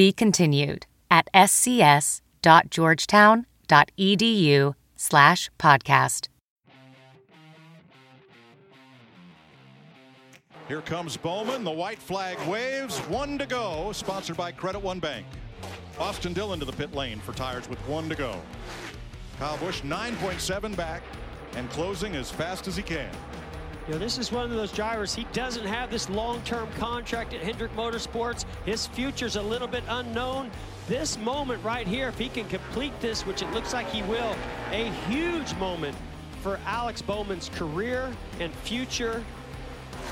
Be continued at scs.georgetown.edu slash podcast. Here comes Bowman. The white flag waves. One to go. Sponsored by Credit One Bank. Austin Dillon to the pit lane for tires with one to go. Kyle Busch 9.7 back and closing as fast as he can. You know, this is one of those drivers. He doesn't have this long-term contract at Hendrick Motorsports. His future's a little bit unknown. This moment right here, if he can complete this, which it looks like he will, a huge moment for Alex Bowman's career and future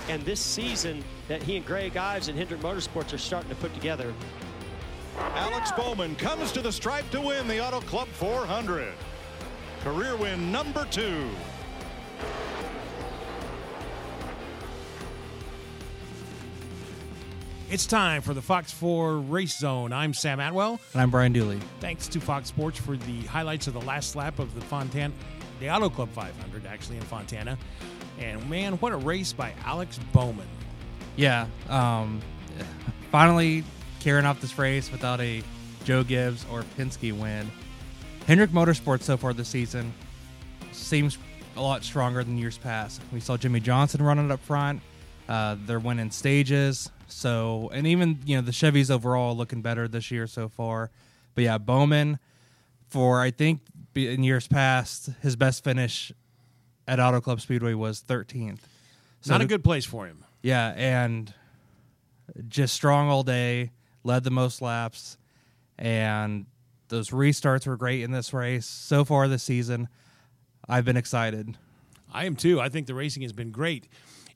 and this season that he and Greg Ives and Hendrick Motorsports are starting to put together. Alex Bowman comes to the stripe to win the Auto Club 400. Career win number two. It's time for the Fox 4 Race Zone. I'm Sam Atwell. And I'm Brian Dooley. Thanks to Fox Sports for the highlights of the last lap of the Fontana, the Auto Club 500, actually in Fontana. And man, what a race by Alex Bowman. Yeah. Um, finally carrying off this race without a Joe Gibbs or Penske win. Hendrick Motorsports so far this season seems a lot stronger than years past. We saw Jimmie Johnson running up front. Uh, they're winning stages. So, and even, you know, the Chevys overall looking better this year so far. But yeah, Bowman, for I think in years past, his best finish at Auto Club Speedway was 13th. So Not a good place for him. Yeah, and just strong all day, led the most laps, and those restarts were great in this race. So far this season, I've been excited. I am too. I think the racing has been great.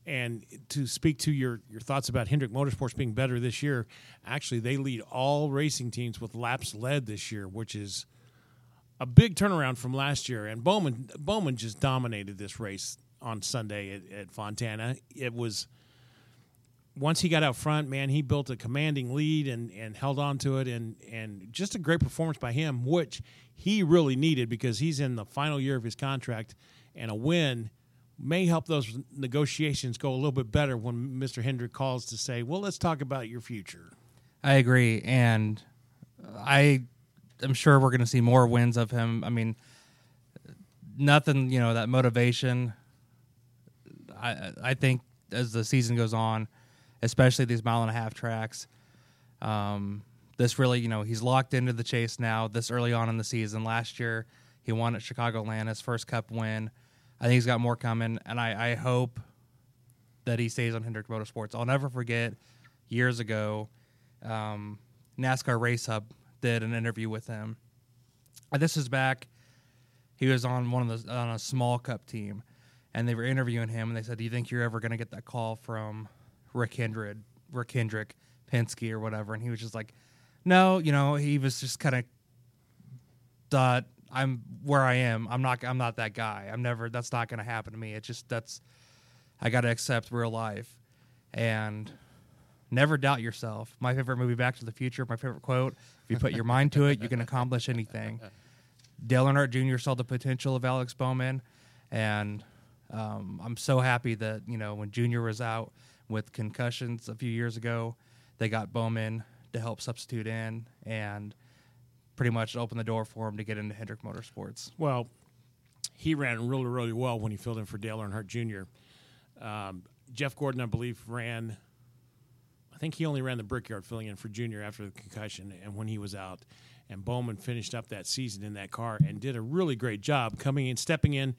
And to speak to your, your thoughts about Hendrick Motorsports being better this year, actually, they lead all racing teams with laps led this year, which is a big turnaround from last year. And Bowman Bowman just dominated this race on Sunday at, at Fontana. It was once he got out front, man, he built a commanding lead and, and held on to it, and and just a great performance by him, which he really needed because he's in the final year of his contract, and a win may help those negotiations go a little bit better when Mr. Hendrick calls to say, "Well, let's talk about your future." I agree, and I am sure we're going to see more wins of him. I mean, nothing, you know, that motivation. I I think as the season goes on, especially these mile and a half tracks, um, this really, you know, he's locked into the chase now. This early on in the season, last year he won at Chicagoland, his first Cup win. I think he's got more coming, and I, I hope that he stays on Hendrick Motorsports. I'll never forget years ago, um, NASCAR Race Hub did an interview with him. This is back. He was on one of the on a small cup team, and they were interviewing him, and they said, "Do you think you're ever going to get that call from Rick Hendrick, Rick Hendrick, Penske, or whatever?" And he was just like, "No, you know." He was just kind of thought, "I'm where I am. I'm not. I'm not that guy. I'm never. That's not going to happen to me. It's just that's. I got to accept real life, and." Never doubt yourself. My favorite movie, Back to the Future. My favorite quote: "If you put your mind to it, you can accomplish anything." Dale Earnhardt Jr. saw the potential of Alex Bowman, and um, I'm so happy that you know when Junior was out with concussions a few years ago, they got Bowman to help substitute in and pretty much open the door for him to get into Hendrick Motorsports. Well, he ran really, really well when he filled in for Dale Earnhardt Jr. Um, Jeff Gordon, I believe, ran I think he only ran the Brickyard filling in for Junior after the concussion and when he was out. And Bowman finished up that season in that car and did a really great job coming in, stepping in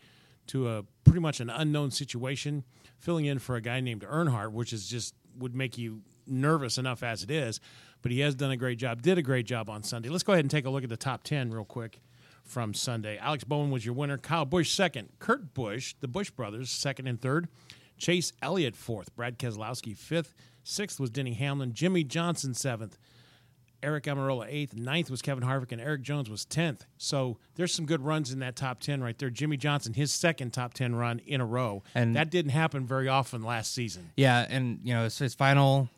to a pretty much an unknown situation, filling in for a guy named Earnhardt, which is just would make you nervous enough as it is. But he has done a great job, did a great job on Sunday. Let's go ahead and take a look at the top 10 real quick from Sunday. Alex Bowman was your winner. Kyle Busch second. Kurt Busch, the Busch brothers, second and third. Chase Elliott fourth. Brad Keselowski fifth. Sixth was Denny Hamlin. Jimmie Johnson seventh. Aric Almirola eighth. Ninth was Kevin Harvick, and Erik Jones was tenth. So there's some good runs in that top ten right there. Jimmie Johnson, his second top ten run in a row, And- that didn't happen very often last season. Yeah, and you know, it's his final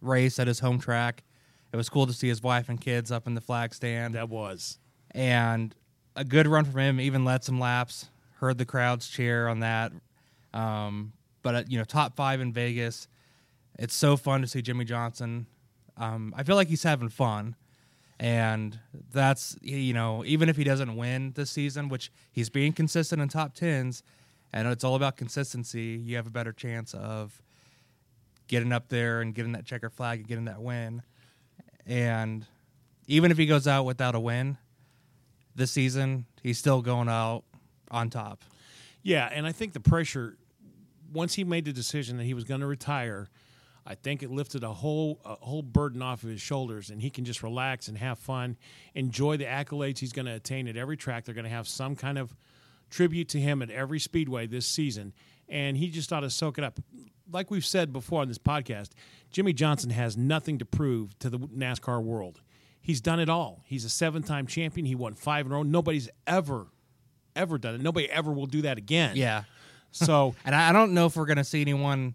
race at his home track. It was cool to see his wife and kids up in the flag stand. That was. and a good run from him. Even led some laps. Heard the crowds cheer on that. Um, but uh, you know, top five in Vegas. It's so fun to see Jimmie Johnson. Um, I feel like he's having fun, and that's you know, even if he doesn't win this season, which he's being consistent in top tens, and it's all about consistency. You have a better chance of getting up there and getting that checker flag and getting that win. And even if he goes out without a win this season, he's still going out on top. Yeah, and I think the pressure once he made the decision that he was going to retire, I think it lifted a whole a whole burden off of his shoulders, and he can just relax and have fun, enjoy the accolades he's going to attain at every track. They're going to have some kind of tribute to him at every speedway this season, and he just ought to soak it up. Like we've said before on this podcast, Jimmie Johnson has nothing to prove to the NASCAR world. He's done it all. He's a seven-time champion. He won five in a row. Nobody's ever, ever done it. Nobody ever will do that again. Yeah. So And I don't know if we're going to see anyone,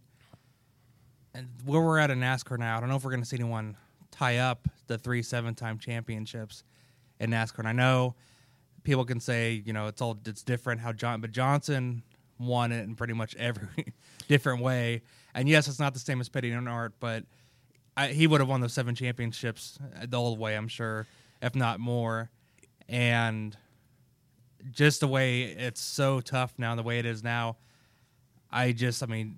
and where we're at in NASCAR now, I don't know if we're going to see anyone tie up the three seven time championships in NASCAR. And I know people can say, you know, it's all, it's different how John, but Johnson won it in pretty much every different way. And yes, it's not the same as Petty art, but I, he would have won those seven championships the old way, I'm sure, if not more. And just the way it's so tough now, the way it is now, I just, I mean,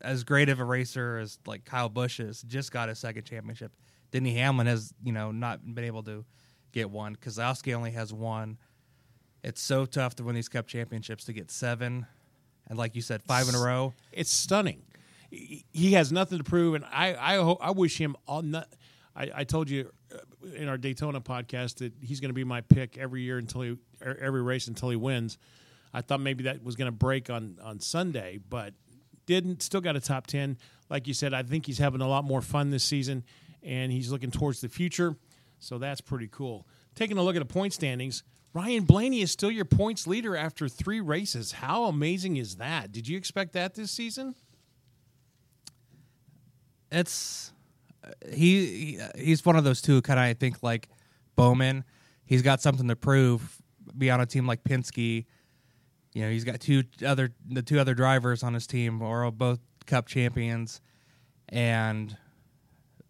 as great of a racer as like Kyle Busch is, just got his second championship. Denny Hamlin has, you know, not been able to get one. Keselowski only has one. It's so tough to win these Cup championships to get seven, and like you said, five in a row. it's stunning. He has nothing to prove, and I I hope I wish him all. Not, I, I told you uh, in our Daytona podcast that he's going to be my pick every year until he er, every race until he wins. I thought maybe that was going to break on on Sunday, but didn't. Still got a top ten. Like you said, I think he's having a lot more fun this season, and he's looking towards the future. So that's pretty cool. Taking a look at the point standings, Ryan Blaney is still your points leader after three races. How amazing is that? Did you expect that this season? it's he, he he's one of those two kind of I think like Bowman. He's got something to prove. Be on a team like Penske. You know, he's got two other the two other drivers on his team are both Cup champions, and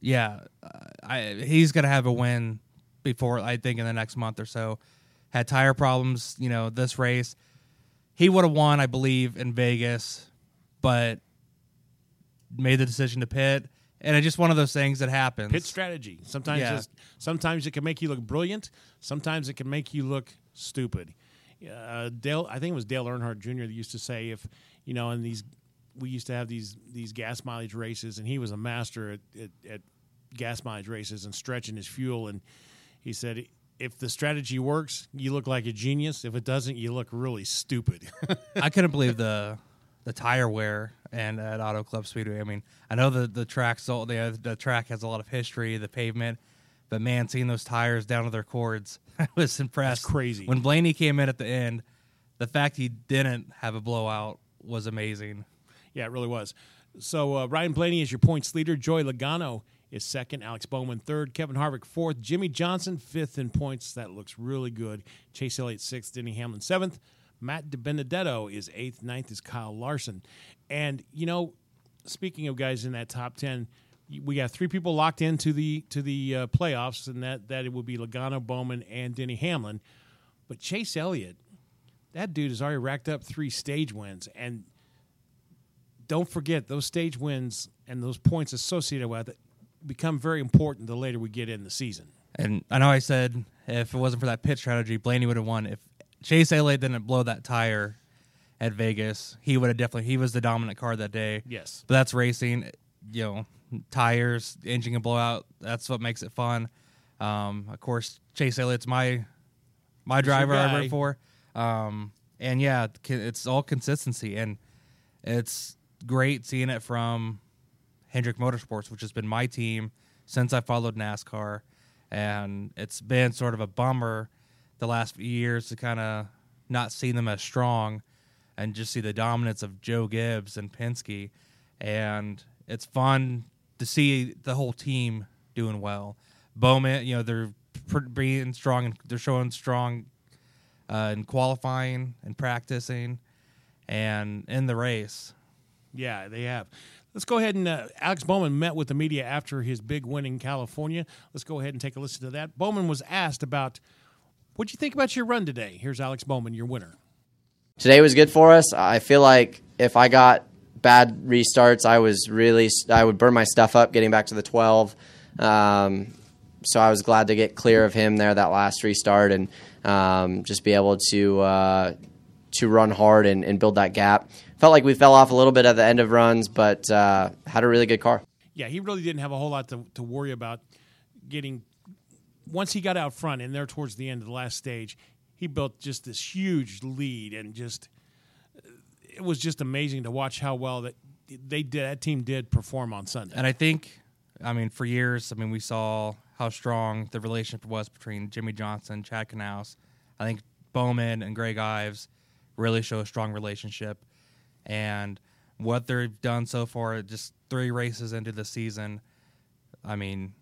yeah, uh, I he's gonna have a win before I think in the next month or so. Had tire problems, you know, this race. He would have won, I believe, in Vegas, but made the decision to pit, and it's just one of those things that happens. Pit strategy. Sometimes, Yeah. sometimes it can make you look brilliant. Sometimes it can make you look stupid. Uh, Dale, I think it was Dale Earnhardt Jr. that used to say, if you know, in these, we used to have these these gas mileage races, and he was a master at, at, at gas mileage races and stretching his fuel. And he said, if the strategy works, you look like a genius. If it doesn't, you look really stupid. I couldn't believe the the tire wear and at Auto Club Speedway. I mean, I know the the track's all the the track has a lot of history, the pavement, but man, seeing those tires down to their cords, I was impressed. That's crazy. When Blaney came in at the end, the fact he didn't have a blowout was amazing. Yeah, it really was. So uh, Ryan Blaney is your points leader. Joey Logano is second. Alex Bowman third. Kevin Harvick fourth. Jimmie Johnson fifth in points. That looks really good. Chase Elliott sixth. Denny Hamlin seventh. Matt DiBenedetto is eighth. Ninth is Kyle Larson. And you know, speaking of guys in that top ten, we got three people locked into the to the uh, playoffs, and that that it would be Logano, Bowman, and Denny Hamlin. But Chase Elliott, that dude has already racked up three stage wins, and don't forget those stage wins and those points associated with it become very important the later we get in the season. And I know I said if it wasn't for that pit strategy, Blaney would have won. If Chase Elliott didn't blow that tire at Vegas, he would have definitely. He was the dominant car that day. Yes. but that's racing. You know, tires, engine can blow out. That's what makes it fun. Um, of course, Chase Elliott's my my driver I root for. Um, and yeah, it's all consistency, and it's great seeing it from Hendrick Motorsports, which has been my team since I followed NASCAR, and it's been sort of a bummer the last few years to kind of not see them as strong and just see the dominance of Joe Gibbs and Penske. And it's fun to see the whole team doing well. Bowman, you know, they're being strong and they're showing strong uh, in qualifying and practicing and in the race. Yeah, they have. Let's go ahead and uh, Alex Bowman met with the media after his big win in California. Let's go ahead and take a listen to that. Bowman was asked about what you think about your run today. Here's Alex Bowman, your winner. Today was good for us. I feel like if I got bad restarts, I was really I would burn my stuff up getting back to the 12. Um, so I was glad to get clear of him there that last restart and um, just be able to uh, to run hard and, and, build that gap. Felt like we fell off a little bit at the end of runs, but uh, had a really good car. Yeah, he really didn't have a whole lot to, to worry about getting. Once he got out front and there towards the end of the last stage, he built just this huge lead and just it was just amazing to watch how well that they did that team did perform on Sunday. And I think, I mean, for years, I mean, we saw how strong the relationship was between Jimmie Johnson, Chad Knaus. I think Bowman and Greg Ives really show a strong relationship. And what they've done so far, just three races into the season, I mean,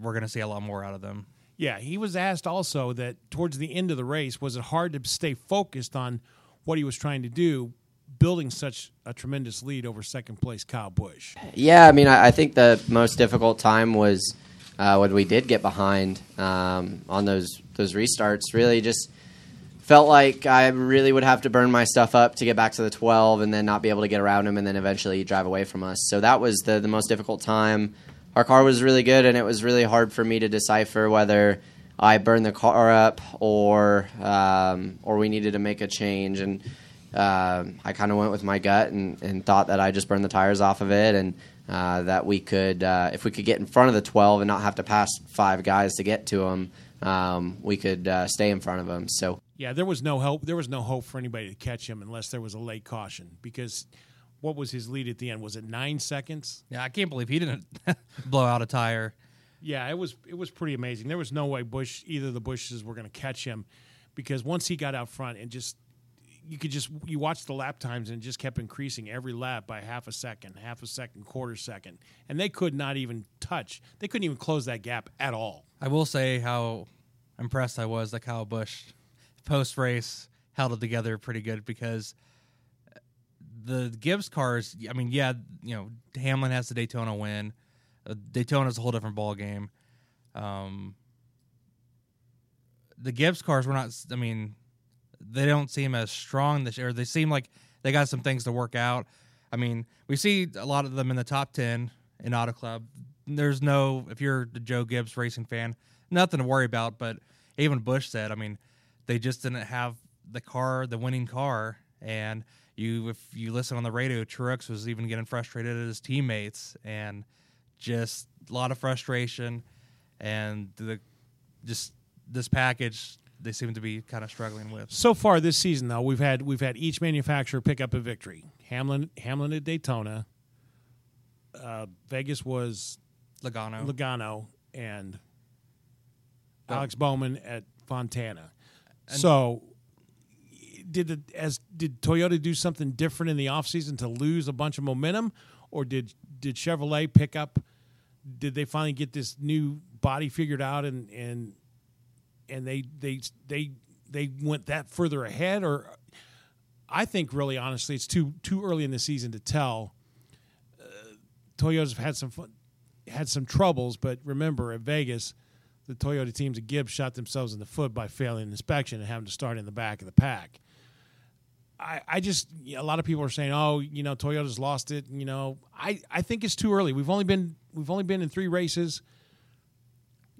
we're going to see a lot more out of them. Yeah, he was asked also that towards the end of the race, was it hard to stay focused on what he was trying to do, building such a tremendous lead over second place Kyle Busch? Yeah, I mean, I, I think the most difficult time was uh, when we did get behind um, on those those restarts. Really, just felt like I really would have to burn my stuff up to get back to the 12 and then not be able to get around him and then eventually drive away from us. So that was the, the most difficult time. Our car was really good and it was really hard for me to decipher whether I burned the car up or um, or we needed to make a change. And uh, I kind of went with my gut and, and thought that I just burned the tires off of it and uh, that we could, uh, if we could get in front of the 12 and not have to pass five guys to get to them, um, we could uh, stay in front of them. So yeah, there was no hope. There was no hope for anybody to catch him unless there was a late caution. Because what was his lead at the end? Was it nine seconds? Yeah, I can't believe he didn't blow out a tire. Yeah, it was it was pretty amazing. There was no way Busch either the Busches were going to catch him because once he got out front and just you could just you watch the lap times and it just kept increasing every lap by half a second, half a second, quarter second, and they could not even touch. They couldn't even close that gap at all. I will say how impressed I was that Kyle Busch post race held it together pretty good because the Gibbs cars. I mean, yeah, you know, Hamlin has the Daytona win. Uh, Daytona is a whole different ball game. Um, the Gibbs cars were not. I mean, they don't seem as strong this year. They seem like they got some things to work out. I mean, we see a lot of them in the top ten in Auto Club. There's no, if you're the Joe Gibbs racing fan, nothing to worry about. But even Busch said, I mean, they just didn't have the car, the winning car, and you if you listen on the radio, Truex was even getting frustrated at his teammates, and just a lot of frustration, and the just this package they seem to be kind of struggling with. So far this season, though, we've had we've had each manufacturer pick up a victory. Hamlin Hamlin at Daytona. Uh, Vegas was Logano, Logano, and Alex Bowman at Fontana. And so did the, as did Toyota do something different in the offseason to lose a bunch of momentum? Or did did Chevrolet pick up did they finally get this new body figured out and and and they they they they went that further ahead? Or I think really honestly it's too too early in the season to tell. Uh, Toyota's had some fun, had some troubles but remember at Vegas the Toyota teams at Gibbs shot themselves in the foot by failing inspection and having to start in the back of the pack. I, I just a lot of people are saying, oh, you know, Toyota's lost it. You know, I, I think it's too early. We've only been we've only been in three races.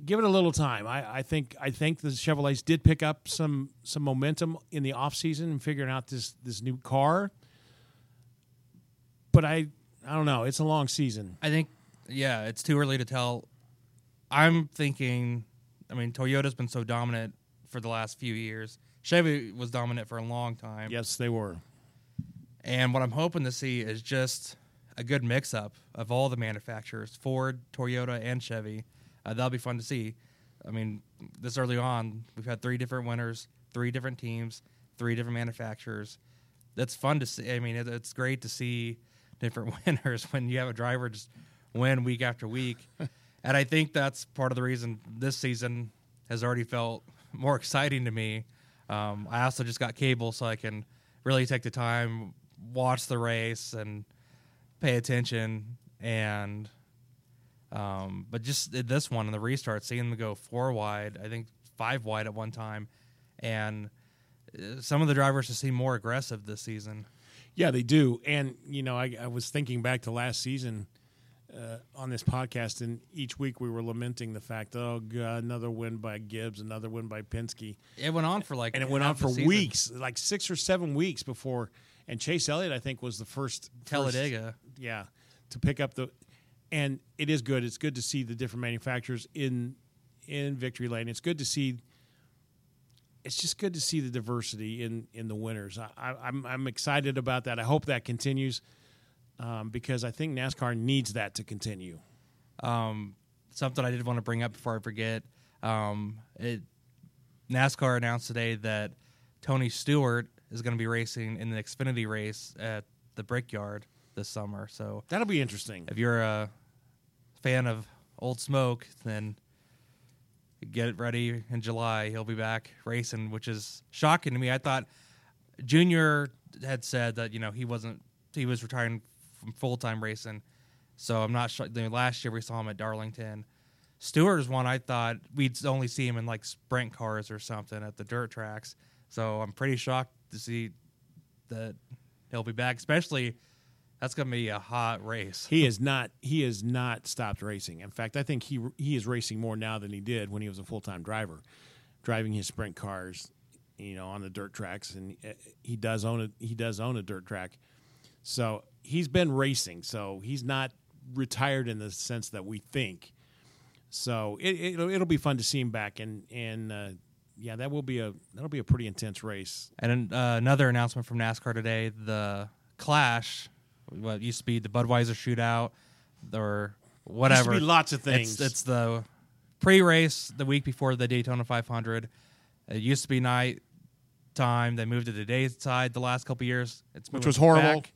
Give it a little time. I, I think I think the Chevrolets did pick up some some momentum in the offseason and figuring out this this new car. But I I don't know. It's a long season. I think yeah, it's too early to tell I'm thinking. I mean, Toyota's been so dominant for the last few years. Chevy was dominant for a long time. Yes, they were. And what I'm hoping to see is just a good mix up of all the manufacturers Ford, Toyota, and Chevy. Uh, that'll be fun to see. I mean, this early on, we've had three different winners, three different teams, three different manufacturers. That's fun to see. I mean, it, it's great to see different winners when you have a driver just win week after week. and I think that's part of the reason this season has already felt more exciting to me. Um, I also just got cable so I can really take the time, watch the race, and pay attention. And um, but just this one in the restart, seeing them go four wide, I think five wide at one time, and uh, some of the drivers just seem more aggressive this season. Yeah, they do. And you know, I, I was thinking back to last season uh, on this podcast, and each week we were lamenting the fact, oh god, another win by Gibbs, another win by Penske. It went on for like, and it went on for weeks, like six or seven weeks before. And Chase Elliott, I think, was the first Talladega, first, yeah, to pick up the. And it is good. It's good to see the different manufacturers in in victory lane. It's good to see. It's just good to see the diversity in in the winners. I, I, I'm I'm excited about that. I hope that continues um, because I think NASCAR needs that to continue. Um, something I did want to bring up before I forget. Um, it, NASCAR announced today that Tony Stewart is going to be racing in the Xfinity race at the Brickyard this summer. So that'll be interesting. If you're a fan of Old Smoke, then get it ready in July. He'll be back racing, which is shocking to me. I thought Junior had said that you know he wasn't he was retiring from full time racing. So I'm not sure. last year we saw him at Darlington. Stewart is one I thought we'd only see him in like sprint cars or something at the dirt tracks. So I'm pretty shocked to see that he'll be back, especially that's going to be a hot race. He is not. He has not stopped racing. In fact, I think he he is racing more now than he did when he was a full time driver, driving his sprint cars, you know, on the dirt tracks, and uh, he does own a he does own a dirt track. So he's been racing, so he's not retired in the sense that we think. So it, it will it'll be fun to see him back, and and uh, yeah, that will be a that'll be a pretty intense race. And uh, another announcement from NASCAR today: the Clash, what used to be the Budweiser Shootout, or whatever. Used to be lots of things. It's, it's the pre-race the week before the Daytona 500. It used to be night time. They moved it to day side the last couple years. It's which was horrible. Back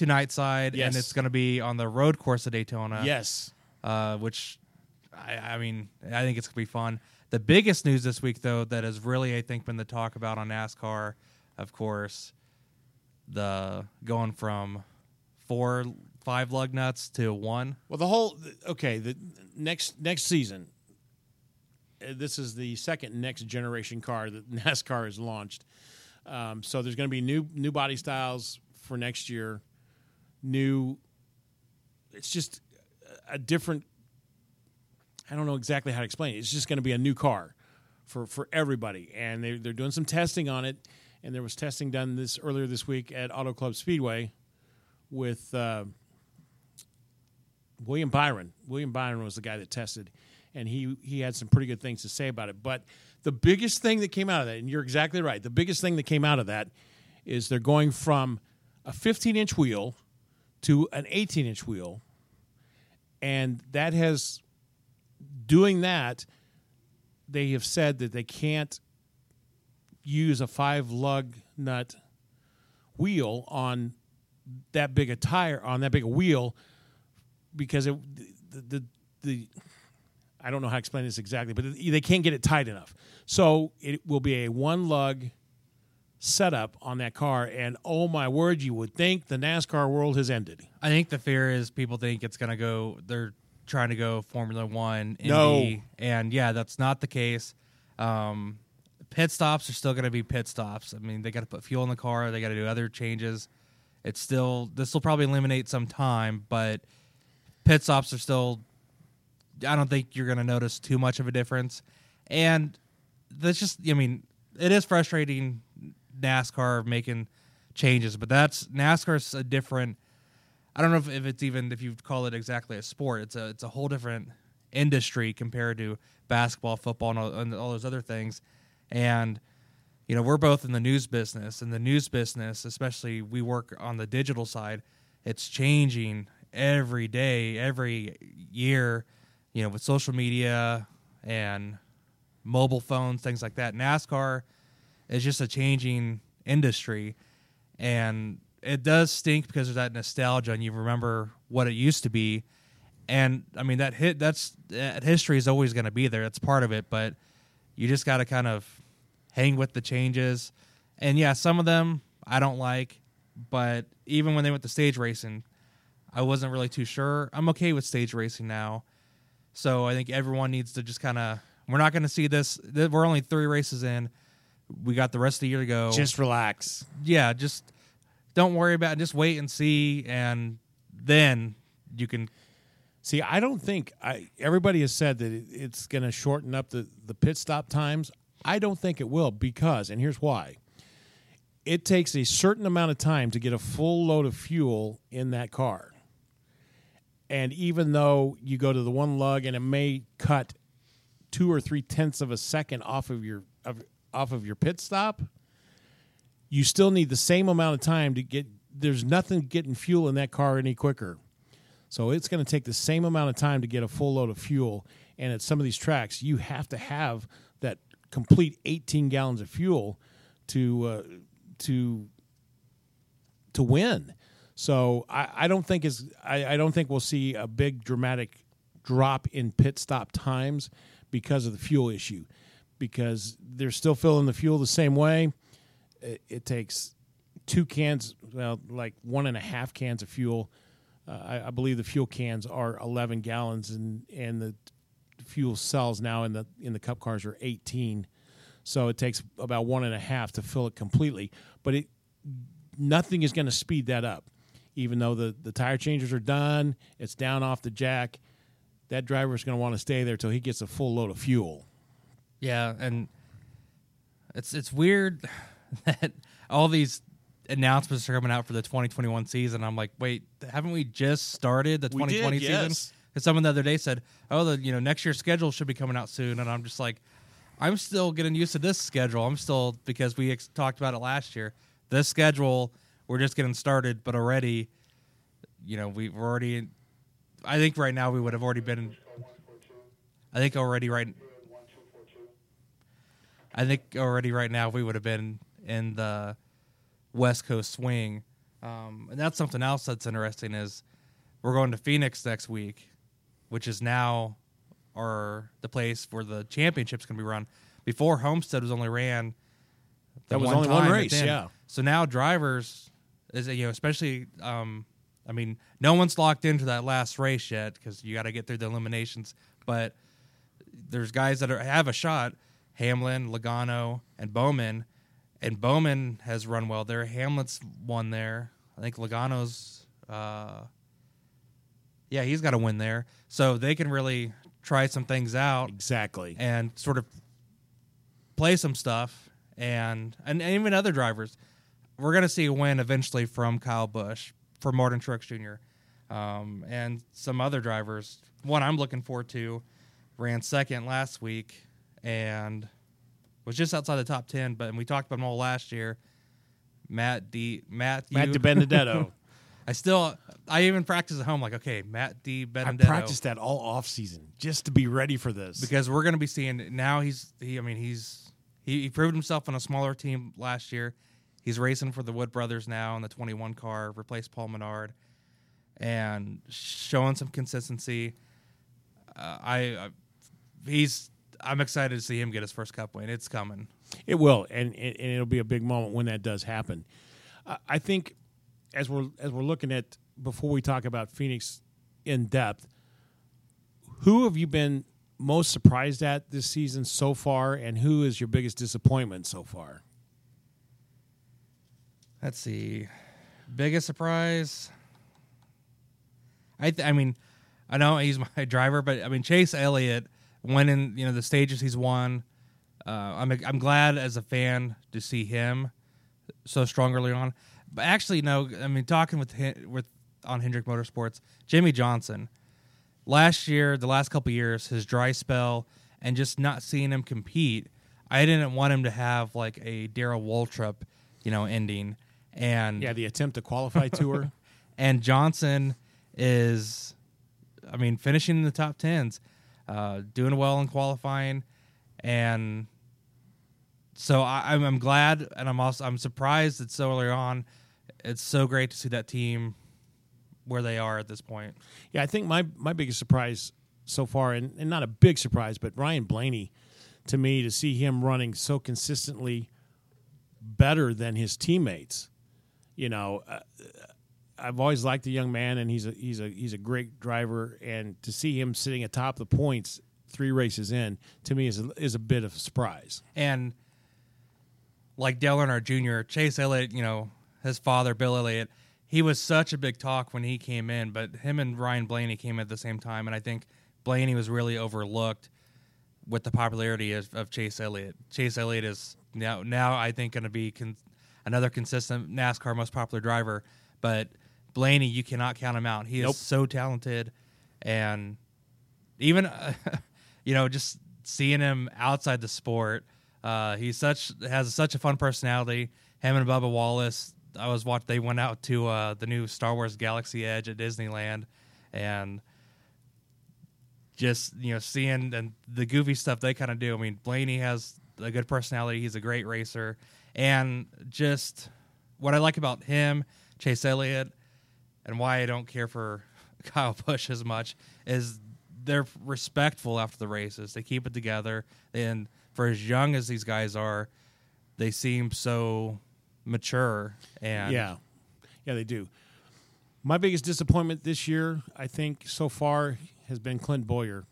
to Nightside, yes. and it's going to be on the road course of Daytona. Yes, uh, which I, I, mean, I think it's going to be fun. The biggest news this week, though, that has really I think been the talk about on NASCAR, of course, the going from four five lug nuts to one. Well, the whole okay. The next next season, uh, this is the second next generation car that NASCAR has launched. Um, so there's going to be new new body styles for next year new. It's just a different. I don't know exactly how to explain it. It's just going to be a new car for for everybody, and they they're doing some testing on it. And there was testing done this earlier this week at Auto Club Speedway with uh, William Byron. William Byron was the guy that tested, and he he had some pretty good things to say about it. But the biggest thing that came out of that, and you're exactly right, the biggest thing that came out of that is they're going from a 15 inch wheel to an 18 inch wheel. And that has, doing that, they have said that they can't use a five lug nut wheel on that big a tire, on that big a wheel, because it, the, the, the I don't know how to explain this exactly, but they can't get it tight enough. So it will be a one lug setup on that car, and oh my word, you would think the NASCAR world has ended. I think the fear is people think it's going to go. They're trying to go Formula One, Indy, no, and yeah, that's not the case. Um, pit stops are still going to be pit stops. I mean, they got to put fuel in the car. They got to do other changes. It's still this will probably eliminate some time, but pit stops are still. I don't think you're going to notice too much of a difference, and that's just. I mean, it is frustrating NASCAR making changes, but that's NASCAR's a different. I don't know if, if it's even if you call it exactly a sport. It's a it's a whole different industry compared to basketball, football, and all, and all those other things. And you know, we're both in the news business, and the news business, especially we work on the digital side. It's changing every day, every year. You know, with social media and mobile phones, things like that. NASCAR is just a changing industry, and it does stink because of that nostalgia, and you remember what it used to be. And I mean that hit that's that history is always going to be there. That's part of it, but you just got to kind of hang with the changes. And yeah, some of them I don't like, but even when they went to stage racing, I wasn't really too sure. I'm okay with stage racing now. So I think everyone needs to just kind of. We're not going to see this. We're only three races in. We got the rest of the year to go. Just relax. yeah, just don't worry about. it. Just wait and see, and then you can. See, I don't think I. Everybody has said that it, it's going to shorten up the the pit stop times. I don't think it will because, and here's why. It takes a certain amount of time to get a full load of fuel in that car. And even though you go to the one lug and it may cut two or three tenths of a second off of your of, off of your pit stop, you still need the same amount of time to get. There's nothing getting fuel in that car any quicker. So it's going to take the same amount of time to get a full load of fuel. And at some of these tracks, you have to have that complete 18 gallons of fuel to uh, to to win. So I, I don't think is I, I don't think we'll see a big dramatic drop in pit stop times because of the fuel issue, because they're still filling the fuel the same way. It, it takes two cans, well, like one and a half cans of fuel. Uh, I, I believe the fuel cans are 11 gallons, and and the fuel cells now in the in the cup cars are 18. So it takes about one and a half to fill it completely. But it nothing is going to speed that up. Even though the, the tire changers are done, it's down off the jack. That driver is going to want to stay there till he gets a full load of fuel. Yeah, and it's it's weird that all these announcements are coming out for the 2021 season. I'm like, wait, haven't we just started the We did, 2020 yes. season? Because someone the other day said, oh, the you know next year's schedule should be coming out soon, and I'm just like, I'm still getting used to this schedule. I'm still because we ex- talked about it last year. This schedule, we're just getting started, but already, you know, we, we're already. I think right now we would have already been. I think already right. I think already right now we would have been in the West Coast swing, um, and that's something else that's interesting is we're going to Phoenix next week, which is now our the place where the championships can be run. Before Homestead was only ran. That was only one race, then- yeah. So now drivers is you know especially um, I mean no one's locked into that last race yet because you got to get through the eliminations, but there's guys that are, have a shot. Hamlin, Logano, and Bowman, and Bowman has run well there. Hamlin's won there. I think Logano's, uh, yeah, he's got to win there. So they can really try some things out Exactly. and sort of play some stuff and and even other drivers. We're gonna see a win eventually from Kyle Busch for Martin Truex Jr. Um, and some other drivers. One I'm looking forward to ran second last week and was just outside the top ten. But and we talked about him all last year. Matt D. Matthew. Matt DiBenedetto. I still. I even practice at home. Like, okay, Matt D. Benedetto I practiced that all off season just to be ready for this. because we're going to be seeing now. He's he. I mean, he's he, he proved himself on a smaller team last year. He's racing for the Wood Brothers now in the 21 car, replaced Paul Menard, and showing some consistency. Uh, I, I he's I'm excited to see him get his first Cup win. It's coming. It will, and, and and it'll be a big moment when that does happen. I I think as we're as we're looking at before we talk about Phoenix in depth, who have you been most surprised at this season so far, and who is your biggest disappointment so far? Let's see. Biggest surprise. I th- I mean, I know he's my driver, but I mean Chase Elliott winning, you know, the stages he's won. Uh, I'm I'm glad as a fan to see him so strong early on. But actually, no. I mean, talking with with on Hendrick Motorsports, Jimmie Johnson. Last year, the last couple years, his dry spell and just not seeing him compete, I didn't want him to have like a Darrell Waltrip, you know, ending. And Yeah, the attempt to qualify tour. and Johnson is, I mean, finishing in the top tens, uh, doing well in qualifying, and so I, I'm, I'm glad, and I'm also I'm surprised that so early on. It's so great to see that team where they are at this point. Yeah, I think my my biggest surprise so far, and, and not a big surprise, but Ryan Blaney, to me, to see him running so consistently better than his teammates. You know, uh, I've always liked the young man, and he's a he's a he's a great driver, and to see him sitting atop the points three races in, to me is a, is a bit of a surprise. And like Dale Earnhardt Jr., Chase Elliott, you know, his father Bill Elliott, he was such a big talk when he came in, but him and Ryan Blaney came at the same time, and I think Blaney was really overlooked with the popularity of, of Chase Elliott. Chase Elliott is now now I think going to be con- another consistent NASCAR most popular driver, but Blaney you cannot count him out. He is Nope. so talented, and even you know just seeing him outside the sport, uh, he's such has such a fun personality. Him and Bubba Wallace. I was watching. They went out to uh, the new Star Wars Galaxy Edge at Disneyland, and just you know seeing and the goofy stuff they kind of do. I mean, Blaney has a good personality. He's a great racer, and just what I like about him, Chase Elliott, and why I don't care for Kyle Busch as much is they're respectful after the races. They keep it together, and for as young as these guys are, they seem so mature. And Yeah, yeah, they do. My biggest disappointment this year, I think, so far, has been Clint Bowyer.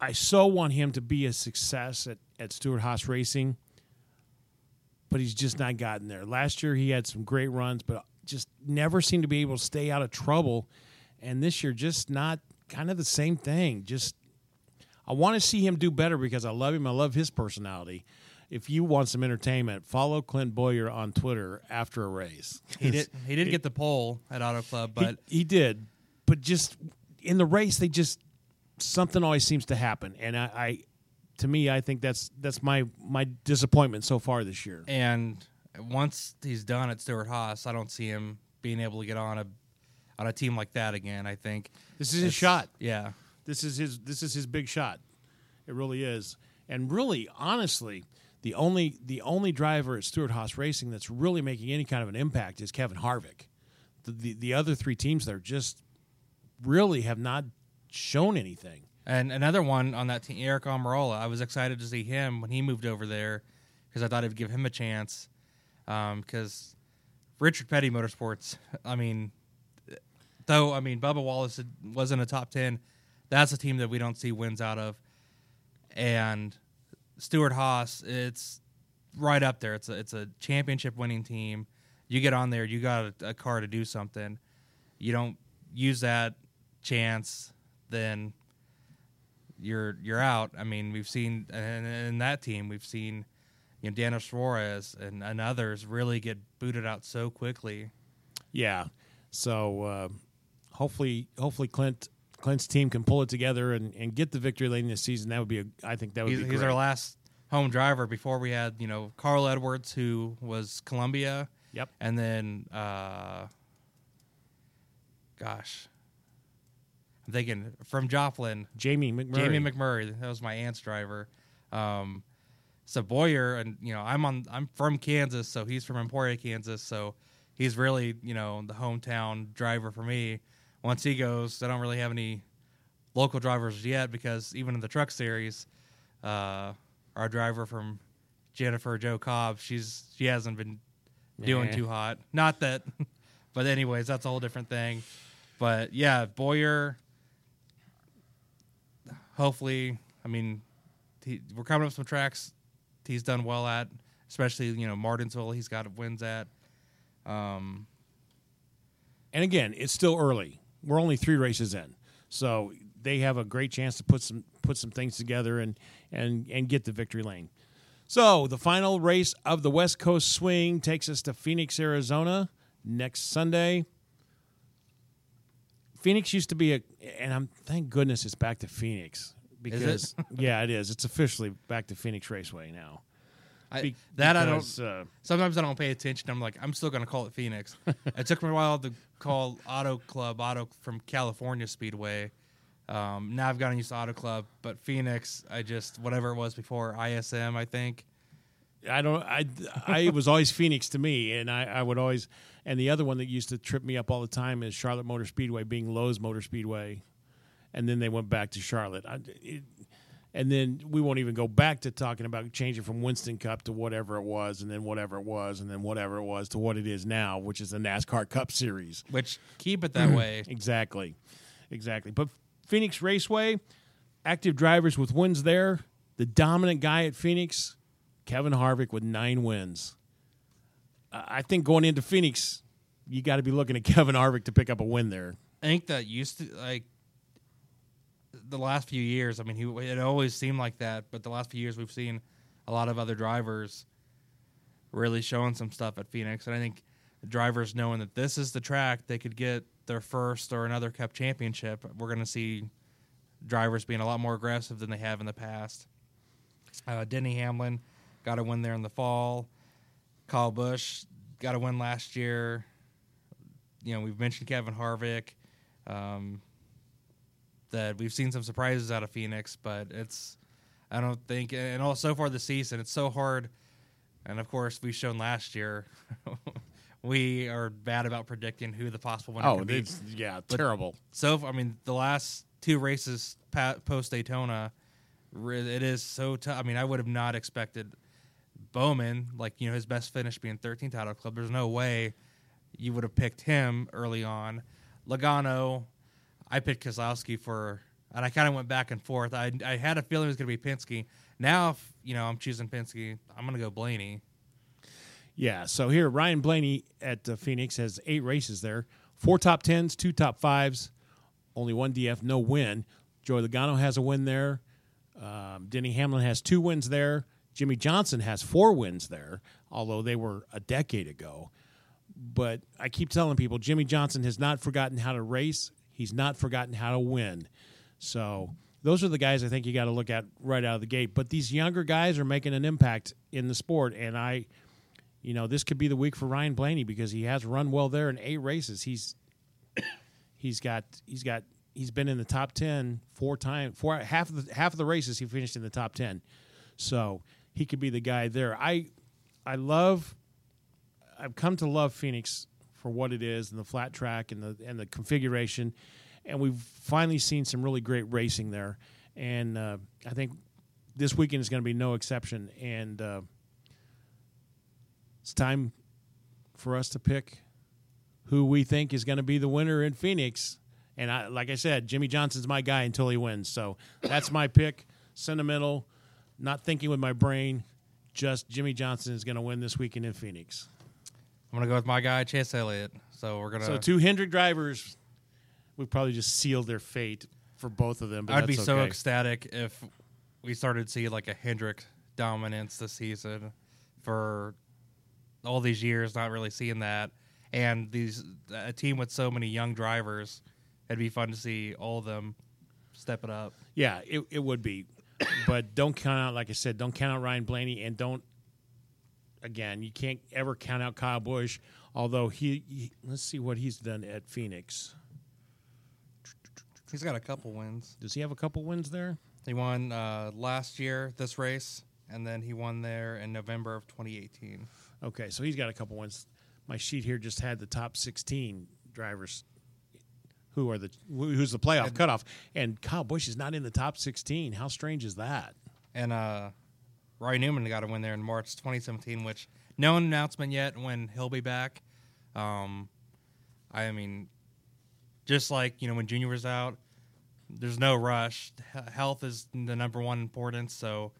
I so want him to be a success at, at Stewart Haas Racing, but he's just not gotten there. Last year, he had some great runs, but just never seemed to be able to stay out of trouble. And this year, just not kind of the same thing. Just, I want to see him do better because I love him. I love his personality. If you want some entertainment, follow Clint Bowyer on Twitter after a race. he did he did get the pole at Auto Club, but he, he did, but just in the race, they just something always seems to happen, and I, I to me, I think that's that's my my disappointment so far this year. and once he's done at Stewart Haas, I don't see him being able to get on a on a team like that again. I think This is his shot. Yeah, This is his this is his big shot. It really is, and really, honestly. The only the only driver at Stewart Haas Racing that's really making any kind of an impact is Kevin Harvick. The, the the other three teams there just really have not shown anything. and another one on that team, Aric Almirola. I was excited to see him when he moved over there because I thought it'd give him a chance. Um, because Richard Petty Motorsports, I mean, though I mean Bubba Wallace wasn't a top ten, that's a team that we don't see wins out of, and Stewart Haas, it's right up there. It's a it's a championship winning team. You get on there, you got a, a car to do something. You don't use that chance, then you're you're out. I mean, we've seen in, in that team, we've seen you know Daniel Suarez and, and others really get booted out so quickly. Yeah. So uh, hopefully, hopefully Clint Clint's team can pull it together and, and get the victory late in the season. That would be a. I think that would He's, be. he's great. our last home driver before we had you know Carl Edwards who was Columbia. Yep. And then, uh, gosh, I'm thinking from Joplin, Jamie McMurray. Jamie McMurray. That was my aunt's driver. Um, so Bowyer, and you know, I'm on. I'm from Kansas, so he's from Emporia, Kansas. So he's really, you know, the hometown driver for me. Once he goes, I don't really have any local drivers yet because even in the truck series, uh, our driver from Jennifer Jo Cobb, she's she hasn't been doing Nah. too hot. Not that, but anyways, that's a whole different thing. But yeah, Bowyer. Hopefully, I mean, he, we're coming up some tracks he's done well at, especially you know Martinsville. He's got wins at. Um, And again, it's still early. We're only three races in, so they have a great chance to put some put some things together and and and get the victory lane. So the final race of the West Coast Swing takes us to Phoenix, Arizona, next Sunday. Phoenix used to be a, and I'm thank goodness it's back to Phoenix because yeah, it is. It's officially back to Phoenix Raceway now. I, Be- that I don't. Uh, Sometimes I don't pay attention. I'm like, I'm still going to call it Phoenix. it took me a while to call Auto Club Auto from California Speedway, Um, now I've gotten used to Auto Club, but Phoenix, I just whatever it was before ISM, I think. I don't. I I was always Phoenix to me, and I, I would always. And the other one that used to trip me up all the time is Charlotte Motor Speedway being Lowe's Motor Speedway, and then they went back to Charlotte. I, it, and then we won't even go back to talking about changing from Winston Cup to whatever it was, and then whatever it was, and then whatever it was to what it is now, which is the NASCAR Cup Series. Which keep it that mm. way. Exactly, exactly. But Phoenix Raceway, active drivers with wins there. The dominant guy at Phoenix, Kevin Harvick with nine wins. I I think going into Phoenix, you got to be looking at Kevin Harvick to pick up a win there. I think that used to like the last few years. I mean, he it always seemed like that, but the last few years we've seen a lot of other drivers really showing some stuff at Phoenix, and I think drivers knowing that this is the track they could get their first or another Cup championship. We're going to see drivers being a lot more aggressive than they have in the past. Uh, Denny Hamlin got a win there in the fall. Kyle Busch got a win last year. You know, we've mentioned Kevin Harvick. Um, that we've seen some surprises out of Phoenix, but it's I don't think and all so far this season it's so hard. And of course, we've shown last year we are bad about predicting who the possible winner Oh, could be. it's, yeah, terrible. So I mean, the last two races post Daytona, it is so tough. I mean, I would have not expected Bowman, like you know, his best finish being 13th out of club. There's no way you would have picked him early on. Logano, I picked Keselowski for, and I kind of went back and forth. I I had a feeling it was going to be Penske. Now, if you know I'm choosing Penske, I'm going to go Blaney. Yeah. So here, Ryan Blaney at uh, Phoenix has eight races there, four top tens, two top fives, only one DF, no win. Joey Logano has a win there. Um, Denny Hamlin has two wins there. Jimmie Johnson has four wins there, although they were a decade ago. But I keep telling people Jimmie Johnson has not forgotten how to race. He's not forgotten how to win. So those are the guys I think you got to look at right out of the gate. But these younger guys are making an impact in the sport, and I you know, this could be the week for Ryan Blaney because he has run well there in eight races. He's he's got he's got he's been in the top ten four times. Four half of the half of the races he finished in the top ten, so he could be the guy there. I I love I've come to love Phoenix for what it is and the flat track and the and the configuration, and we've finally seen some really great racing there. And uh, I think this weekend is going to be no exception. And uh, it's time for us to pick who we think is going to be the winner in Phoenix. And I, like I said, Jimmie Johnson's my guy until he wins. So that's my pick. Sentimental, not thinking with my brain. Just Jimmie Johnson is going to win this weekend in Phoenix. I'm to go with my guy Chase Elliott. So we're gonna. So two Hendrick drivers, we probably just sealed their fate for both of them. But I'd be so okay. ecstatic if we started to see like a Hendrick dominance this season for all these years, not really seeing that. And these a team with so many young drivers, it'd be fun to see all of them step it up. Yeah, it, it would be. but don't count out, like I said, don't count out Ryan Blaney and don't, again, you can't ever count out Kyle Busch, although he, he let's see what he's done at Phoenix. He's got a couple wins. Does he have a couple wins there? He won uh, last year this race, and then he won there in November of 2018. Okay, so he's got a couple wins. My sheet here just had the top 16 drivers who are the who's the playoff cutoff, and Kyle Busch is not in the top 16. How strange is that? And uh, Ryan Newman got a win there in March 2017, which no announcement yet when he'll be back. Um, I mean, just like you know when Junior was out, there's no rush. H- health is the number one importance. So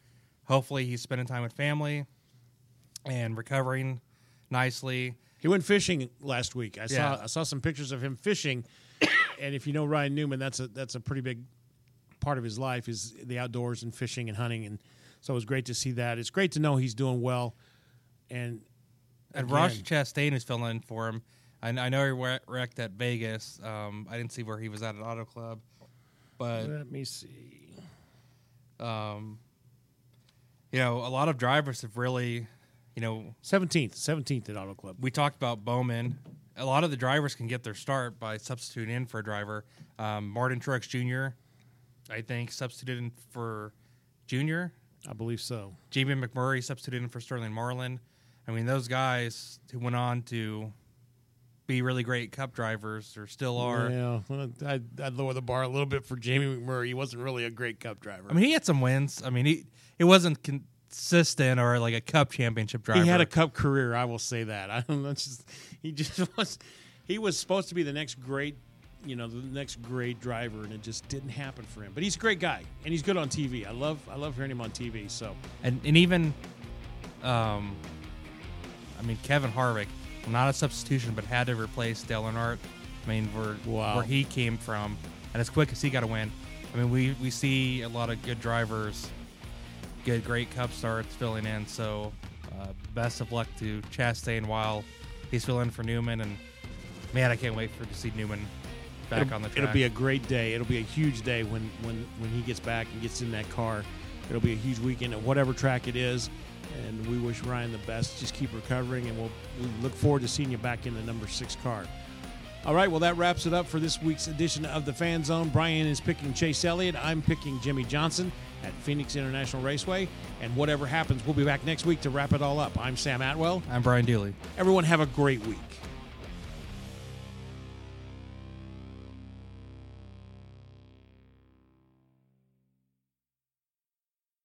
hopefully he's spending time with family and recovering nicely. He went fishing last week. I Yeah. saw I saw some pictures of him fishing, and if you know Ryan Newman, that's a that's a pretty big part of his life is the outdoors and fishing and hunting, and so it was great to see that. It's great to know he's doing well, and And again, Ross Chastain is filling in for him. I, I know he wrecked at Vegas. Um, I didn't see where he was at at Auto Club, but Let me see. um, you know, a lot of drivers have really, you know, Seventeenth, seventeenth at Auto Club. we talked about Bowman. A lot of the drivers can get their start by substituting in for a driver. Um, Martin Truex Jr. I think, substituted in for Junior. I believe so. Jamie McMurray substituted in for Sterling Marlin. I mean, those guys who went on to be really great Cup drivers or still are. Yeah, I'd, I'd lower the bar a little bit for Jamie McMurray. He wasn't really a great Cup driver. I mean, he had some wins. I mean, he it wasn't consistent or like a Cup championship driver. he had a Cup career. I will say that. I don't know. Just he just was. He was supposed to be the next great, you know, the next great driver, and it just didn't happen for him. But he's a great guy, and he's good on TV. I love I love hearing him on TV. So and and even, um, I mean, Kevin Harvick, not a substitution, but had to replace Dale Earnhardt. I mean, where Wow. where he came from, and as quick as he got a win. I mean, we we see a lot of good drivers, good great Cup starts filling in. So, uh, best of luck to Chastain while he's filling in for Newman. And man, I can't wait for to see Newman back it'll, on the track. it'll be a great day. It'll be a huge day when when when he gets back and gets in that car. It'll be a huge weekend at whatever track it is. And we wish Ryan the best. Just keep recovering, and we'll, we look forward to seeing you back in the number six car. All right, well, that wraps it up for this week's edition of the Fan Zone. Brian is picking Chase Elliott. I'm picking Jimmie Johnson at Phoenix International Raceway. And whatever happens, we'll be back next week to wrap it all up. I'm Sam Atwell. I'm Brian Dooley. Everyone, have a great week.